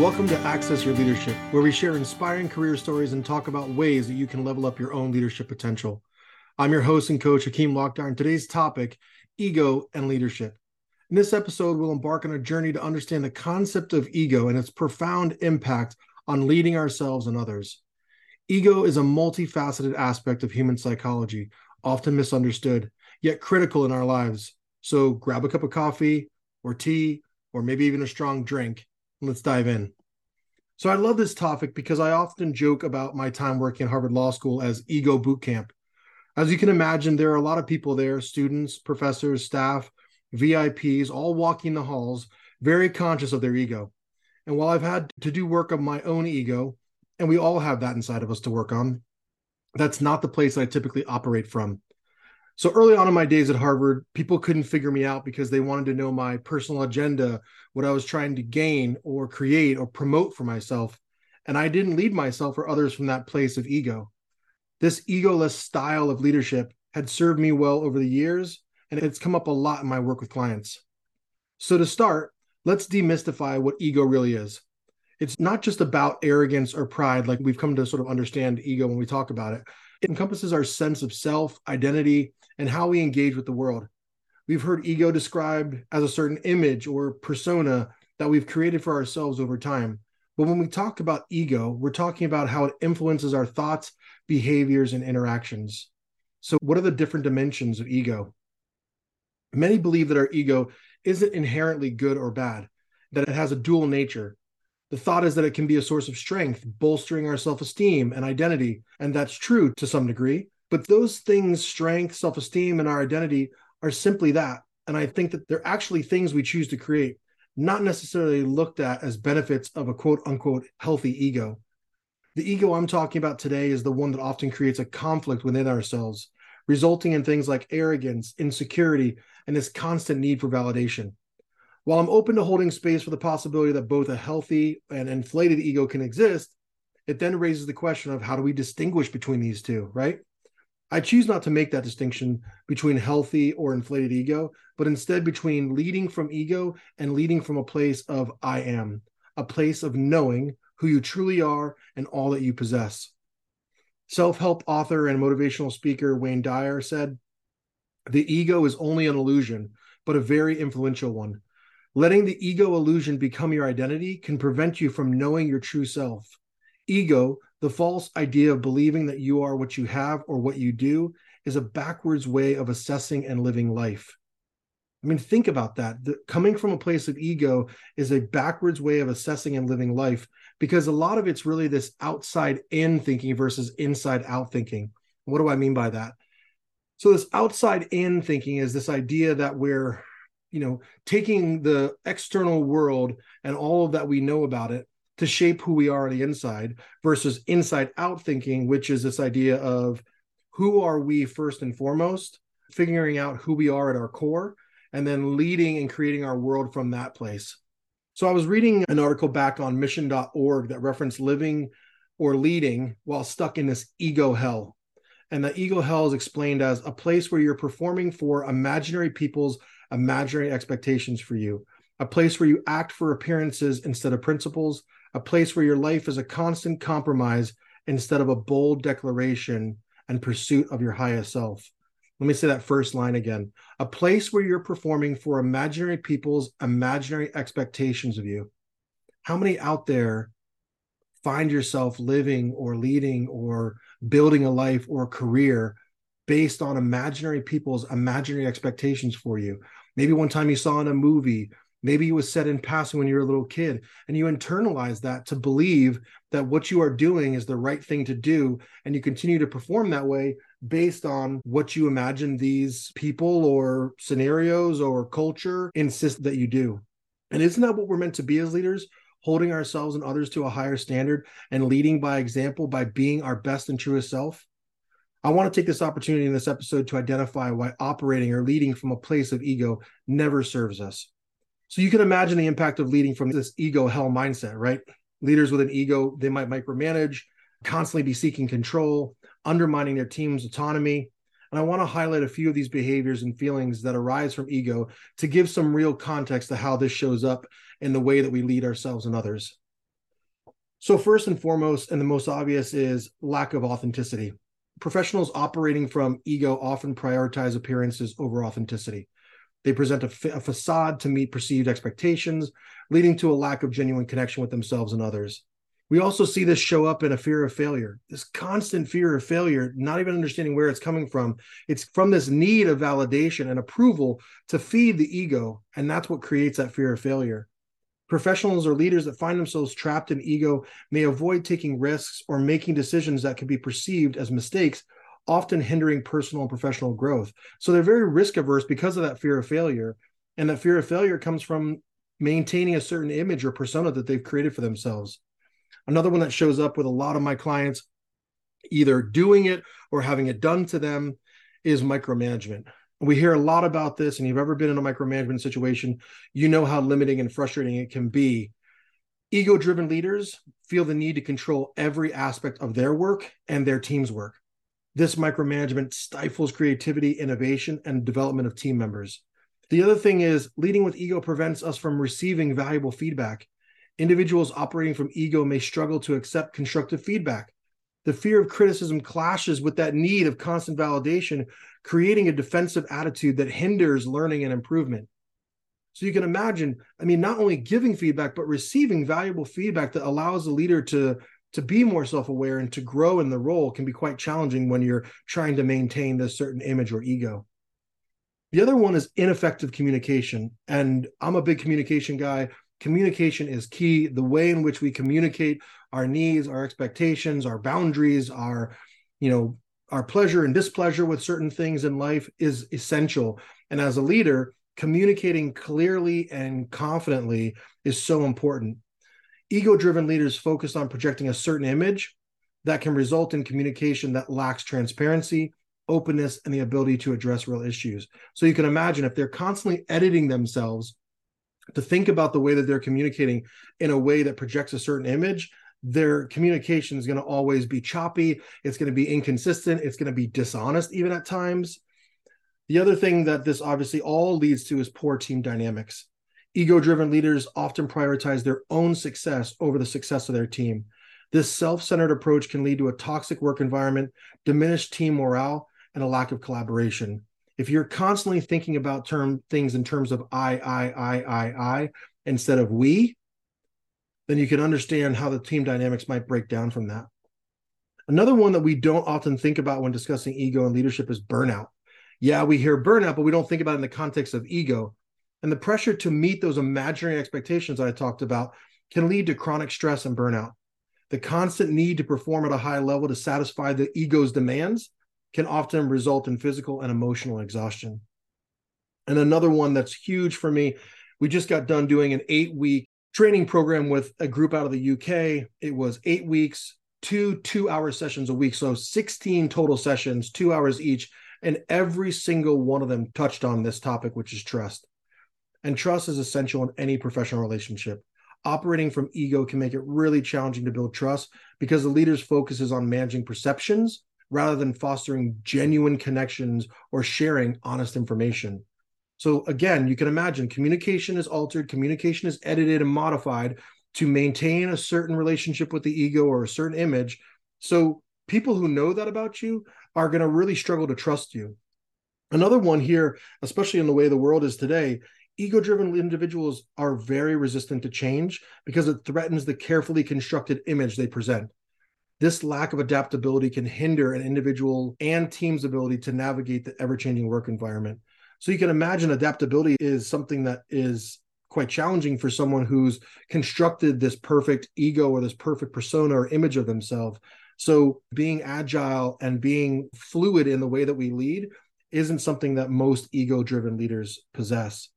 Welcome to Access Your Leadership, where we share inspiring career stories and talk about ways that you can level up your own leadership potential. I'm your host and coach, Hakim Lakhdar, and today's topic ego and leadership. In this episode, we'll embark on a journey to understand the concept of ego and its profound impact on leading ourselves and others. Ego is a multifaceted aspect of human psychology, often misunderstood, yet critical in our lives. So grab a cup of coffee or tea, or maybe even a strong drink, let's dive in. So I love this topic because I often joke about my time working at Harvard Law School as ego boot camp. As you can imagine, there are a lot of people there students, professors, staff, VIPs, all walking the halls, very conscious of their ego. And while I've had to do work of my own ego, and we all have that inside of us to work on, that's not the place I typically operate from. So early on in my days at Harvard, people couldn't figure me out because they wanted to know my personal agenda, what I was trying to gain or create or promote for myself. And I didn't lead myself or others from that place of ego. This egoless style of leadership had served me well over the years, and it's come up a lot in my work with clients. So, to start, let's demystify what ego really is. It's not just about arrogance or pride, like we've come to sort of understand ego when we talk about it. It encompasses our sense of self, identity, and how we engage with the world. We've heard ego described as a certain image or persona that we've created for ourselves over time. But when we talk about ego, we're talking about how it influences our thoughts, behaviors, and interactions. So, what are the different dimensions of ego? Many believe that our ego isn't inherently good or bad, that it has a dual nature. The thought is that it can be a source of strength, bolstering our self esteem and identity. And that's true to some degree. But those things, strength, self esteem, and our identity, are simply that. And I think that they're actually things we choose to create, not necessarily looked at as benefits of a quote unquote healthy ego. The ego I'm talking about today is the one that often creates a conflict within ourselves, resulting in things like arrogance, insecurity, and this constant need for validation. While I'm open to holding space for the possibility that both a healthy and inflated ego can exist, it then raises the question of how do we distinguish between these two, right? I choose not to make that distinction between healthy or inflated ego, but instead between leading from ego and leading from a place of I am, a place of knowing who you truly are and all that you possess. Self help author and motivational speaker Wayne Dyer said, The ego is only an illusion, but a very influential one. Letting the ego illusion become your identity can prevent you from knowing your true self. Ego, the false idea of believing that you are what you have or what you do, is a backwards way of assessing and living life. I mean, think about that. The, coming from a place of ego is a backwards way of assessing and living life because a lot of it's really this outside in thinking versus inside out thinking. What do I mean by that? So, this outside in thinking is this idea that we're, you know, taking the external world and all of that we know about it to shape who we are on the inside versus inside out thinking, which is this idea of who are we first and foremost, figuring out who we are at our core and then leading and creating our world from that place. So I was reading an article back on mission.org that referenced living or leading while stuck in this ego hell. And the ego hell is explained as a place where you're performing for imaginary people's imaginary expectations for you, a place where you act for appearances instead of principles, a place where your life is a constant compromise instead of a bold declaration and pursuit of your highest self. Let me say that first line again. A place where you're performing for imaginary people's imaginary expectations of you. How many out there find yourself living or leading or building a life or a career based on imaginary people's imaginary expectations for you? Maybe one time you saw in a movie Maybe it was said in passing when you were a little kid, and you internalize that to believe that what you are doing is the right thing to do, and you continue to perform that way based on what you imagine these people or scenarios or culture insist that you do. And isn't that what we're meant to be as leaders? Holding ourselves and others to a higher standard and leading by example by being our best and truest self? I want to take this opportunity in this episode to identify why operating or leading from a place of ego never serves us. So you can imagine the impact of leading from this ego hell mindset, right? Leaders with an ego, they might micromanage, constantly be seeking control, undermining their team's autonomy. And I want to highlight a few of these behaviors and feelings that arise from ego to give some real context to how this shows up in the way that we lead ourselves and others. So, first and foremost, and the most obvious is lack of authenticity. Professionals operating from ego often prioritize appearances over authenticity. They present a, fa- a, facade to meet perceived expectations, leading to a lack of genuine connection with themselves and others. We also see this show up in a fear of failure, this constant fear of failure, not even understanding where it's coming from. It's from this need of validation and approval to feed the ego. And that's what creates that fear of failure. Professionals or leaders that find themselves trapped in ego may avoid taking risks or making decisions that can be perceived as mistakes, often hindering personal and professional growth. So they're very risk averse because of that fear of failure. And that fear of failure comes from maintaining a certain image or persona that they've created for themselves. Another one that shows up with a lot of my clients, either doing it or having it done to them, is micromanagement. We hear a lot about this, and you've ever been in a micromanagement situation, you know how limiting and frustrating it can be. Ego driven leaders feel the need to control every aspect of their work and their team's work. This micromanagement stifles creativity, innovation, and development of team members. The other thing is, leading with ego prevents us from receiving valuable feedback. Individuals operating from ego may struggle to accept constructive feedback. The fear of criticism clashes with that need of constant validation, creating a defensive attitude that hinders learning and improvement. So you can imagine, I mean, not only giving feedback, but receiving valuable feedback that allows the leader to, to be more self-aware and to grow in the role can be quite challenging when you're trying to maintain this certain image or ego. The other one is ineffective communication. And I'm a big communication guy communication is key. The way in which we communicate our needs, our expectations, our boundaries, our, you know, our pleasure and displeasure with certain things in life is essential. And as a leader, communicating clearly and confidently is so important. Ego driven leaders focus on projecting a certain image that can result in communication that lacks transparency, openness, and the ability to address real issues. So you can imagine if they're constantly editing themselves to think about the way that they're communicating in a way that projects a certain image their communication is going to always be choppy it's going to be inconsistent it's going to be dishonest even at times the other thing that this obviously all leads to is poor team dynamics ego driven leaders often prioritize their own success over the success of their team this self-centered approach can lead to a toxic work environment diminished team morale and a lack of collaboration if you're constantly thinking about term things in terms of I, I, I, I, I instead of we, then you can understand how the team dynamics might break down from that. Another one that we don't often think about when discussing ego and leadership is burnout. Yeah, we hear burnout, but we don't think about it in the context of ego. And the pressure to meet those imaginary expectations that I talked about can lead to chronic stress and burnout. The constant need to perform at a high level to satisfy the ego's demands can often result in physical and emotional exhaustion. And another one that's huge for me, we just got done doing an eight week training program with a group out of the UK. It was eight weeks, two two hour sessions a week. So 16 total sessions, two hours each. And every single one of them touched on this topic, which is trust. And trust is essential in any professional relationship. Operating from ego can make it really challenging to build trust because the leader's focus is on managing perceptions rather than fostering genuine connections or sharing honest information. So, again, you can imagine communication is altered, communication is edited and modified to maintain a certain relationship with the ego or a certain image. So, people who know that about you are going to really struggle to trust you. Another one here, especially in the way the world is today, ego driven individuals are very resistant to change because it threatens the carefully constructed image they present. This lack of adaptability can hinder an individual and team's ability to navigate the ever changing work environment. So you can imagine adaptability is something that is quite challenging for someone who's constructed this perfect ego or this perfect persona or image of themselves. So being agile and being fluid in the way that we lead isn't something that most ego driven leaders possess.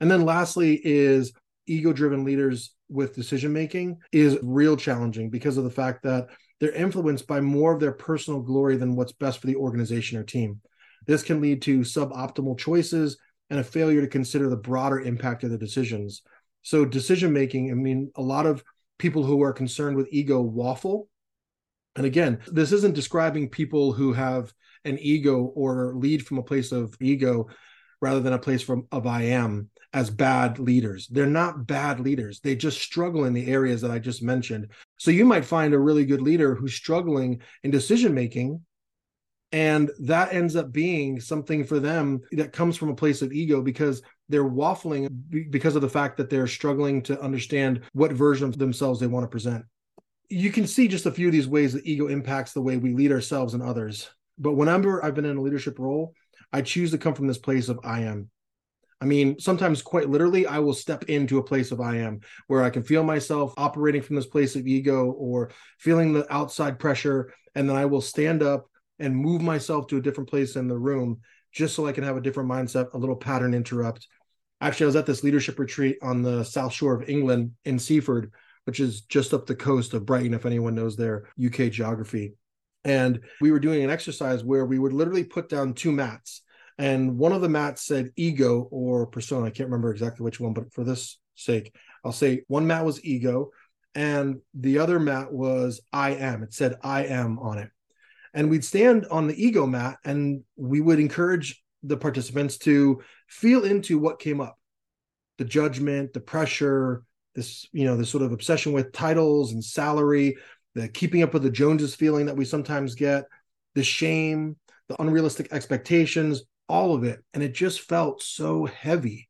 And then lastly is ego driven leaders with decision making is real challenging because of the fact that they're influenced by more of their personal glory than what's best for the organization or team. This can lead to suboptimal choices and a failure to consider the broader impact of the decisions. So, decision making, I mean, a lot of people who are concerned with ego waffle. And again, this isn't describing people who have an ego or lead from a place of ego rather than a place from of I am as bad leaders. They're not bad leaders. They just struggle in the areas that I just mentioned. So you might find a really good leader who's struggling in decision making and that ends up being something for them that comes from a place of ego because they're waffling because of the fact that they're struggling to understand what version of themselves they want to present. You can see just a few of these ways that ego impacts the way we lead ourselves and others. But whenever I've been in a leadership role, I choose to come from this place of I am. I mean, sometimes quite literally, I will step into a place of I am where I can feel myself operating from this place of ego or feeling the outside pressure. And then I will stand up and move myself to a different place in the room just so I can have a different mindset, a little pattern interrupt. Actually, I was at this leadership retreat on the south shore of England in Seaford, which is just up the coast of Brighton, if anyone knows their UK geography. And we were doing an exercise where we would literally put down two mats. And one of the mats said ego or persona. I can't remember exactly which one, but for this sake, I'll say one mat was ego and the other mat was I am. It said I am on it and we'd stand on the ego mat and we would encourage the participants to feel into what came up the judgment the pressure this you know this sort of obsession with titles and salary the keeping up with the joneses feeling that we sometimes get the shame the unrealistic expectations all of it and it just felt so heavy.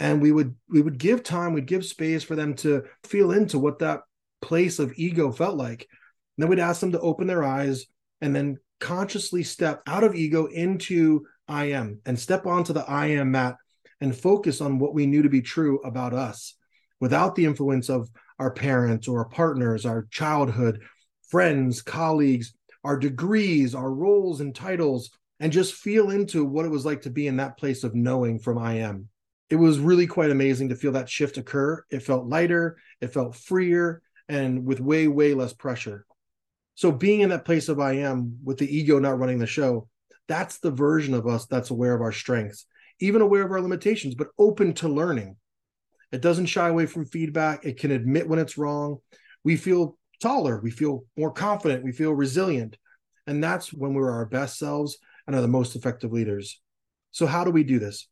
And we would we would give time we'd give space for them to feel into what that place of ego felt like. And then we'd ask them to open their eyes and then consciously step out of ego into I am and step onto the I am mat and focus on what we knew to be true about us without the influence of our parents or our partners, our childhood, friends, colleagues, our degrees, our roles and titles, and just feel into what it was like to be in that place of knowing from I am. It was really quite amazing to feel that shift occur. It felt lighter, it felt freer, and with way, way less pressure. So being in that place of I am with the ego not running the show, that's the version of us that's aware of our strengths, even aware of our limitations, but open to learning. It doesn't shy away from feedback. It can admit when it's wrong. We feel taller. We feel more confident. We feel resilient. And that's when we're our best selves and are the most effective leaders. So, how do we do this?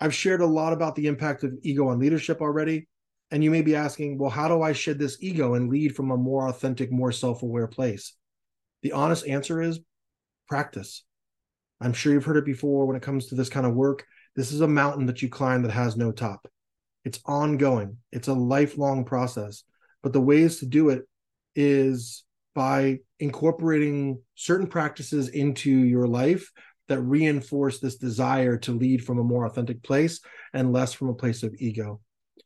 I've shared a lot about the impact of ego on leadership already. And you may be asking, well, how do I shed this ego and lead from a more authentic, more self aware place? The honest answer is practice. I'm sure you've heard it before when it comes to this kind of work. This is a mountain that you climb that has no top. It's ongoing, it's a lifelong process. But the ways to do it is by incorporating certain practices into your life that reinforce this desire to lead from a more authentic place and less from a place of ego.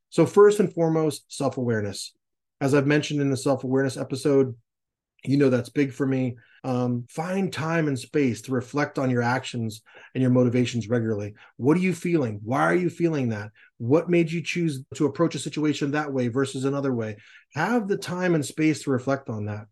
So, first and foremost, self awareness. As I've mentioned in the self awareness episode, you know that's big for me. Um, find time and space to reflect on your actions and your motivations regularly. What are you feeling? Why are you feeling that? What made you choose to approach a situation that way versus another way? Have the time and space to reflect on that.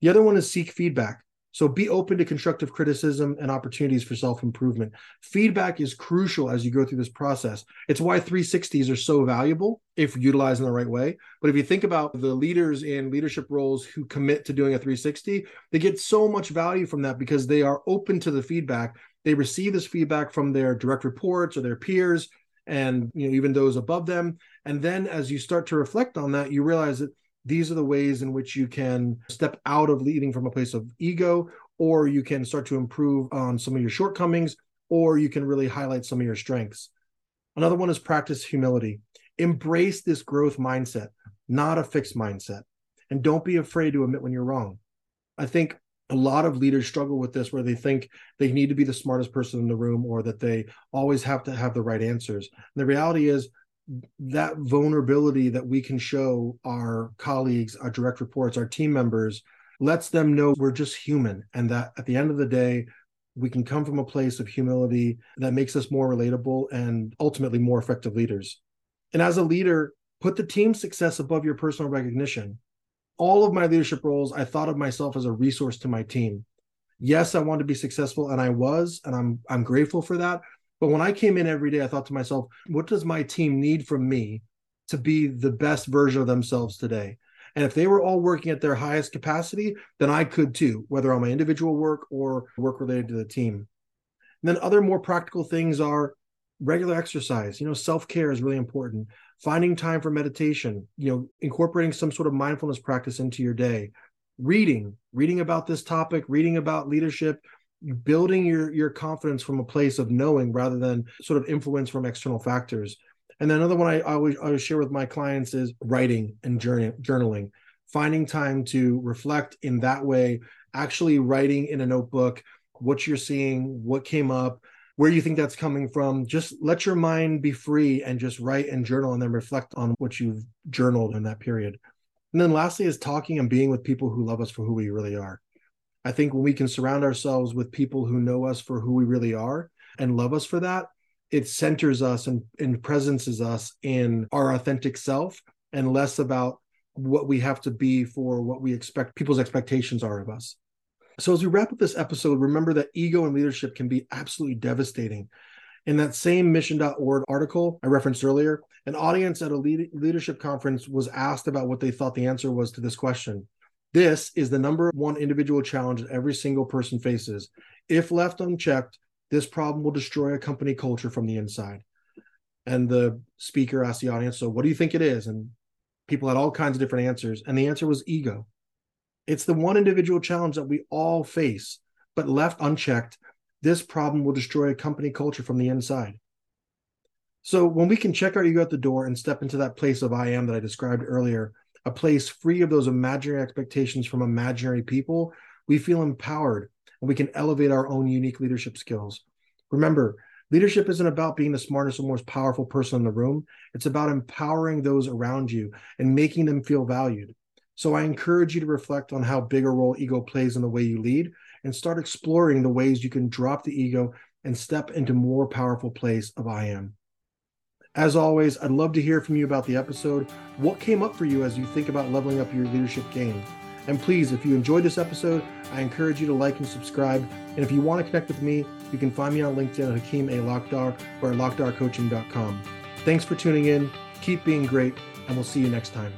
The other one is seek feedback. So be open to constructive criticism and opportunities for self improvement. Feedback is crucial as you go through this process. It's why 360s are so valuable if utilized in the right way. But if you think about the leaders in leadership roles who commit to doing a 360, they get so much value from that because they are open to the feedback. They receive this feedback from their direct reports or their peers and you know even those above them and then as you start to reflect on that you realize that these are the ways in which you can step out of leading from a place of ego or you can start to improve on some of your shortcomings or you can really highlight some of your strengths. Another one is practice humility. Embrace this growth mindset not a fixed mindset. And don't be afraid to admit when you're wrong. I think a lot of leaders struggle with this where they think they need to be the smartest person in the room or that they always have to have the right answers. And the reality is that vulnerability that we can show our colleagues, our direct reports, our team members lets them know we're just human and that at the end of the day, we can come from a place of humility that makes us more relatable and ultimately more effective leaders. And as a leader, put the team success above your personal recognition. All of my leadership roles, I thought of myself as a resource to my team. Yes, I wanted to be successful and I was, and I'm I'm grateful for that. But when I came in every day, I thought to myself, what does my team need from me to be the best version of themselves today? And if they were all working at their highest capacity, then I could too, whether on my individual work or work related to the team. And then other more practical things are regular exercise, you know, self care is really important. Finding time for meditation, you know, incorporating some sort of mindfulness practice into your day, reading, reading about this topic, reading about leadership, building your your confidence from a place of knowing rather than sort of influence from external factors. And then another one I, I always I always share with my clients is writing and journaling, finding time to reflect in that way, actually writing in a notebook what you're seeing, what came up, where you think that's coming from. Just let your mind be free and just write and journal and then reflect on what you've journaled in that period. And then lastly is talking and being with people who love us for who we really are. I think when we can surround ourselves with people who know us for who we really are and love us for that, it centers us and, and presences us in our authentic self and less about what we have to be for what we expect people's expectations are of us. So, as we wrap up this episode, remember that ego and leadership can be absolutely devastating. In that same mission.org article I referenced earlier, an audience at a leadership conference was asked about what they thought the answer was to this question. This is the number one individual challenge that every single person faces. If left unchecked, this problem will destroy a company culture from the inside. And the speaker asked the audience, So, what do you think it is? And people had all kinds of different answers. And the answer was ego. It's the one individual challenge that we all face, but left unchecked, this problem will destroy a company culture from the inside. So when we can check our ego at the door and step into that place of I am that I described earlier, a place free of those imaginary expectations from imaginary people, we feel empowered and we can elevate our own unique leadership skills. Remember, leadership isn't about being the smartest or most powerful person in the room. It's about empowering those around you and making them feel valued. So I encourage you to reflect on how big a role ego plays in the way you lead and start exploring the ways you can drop the ego and step into more powerful place of I am. As always, I'd love to hear from you about the episode. What came up for you as you think about leveling up your leadership game? And please, if you enjoyed this episode, I encourage you to like and subscribe. And if you want to connect with me, you can find me on LinkedIn at Hakim A. Lakhdar or at lakhdarcoaching.com. Thanks for tuning in. Keep being great, and we'll see you next time.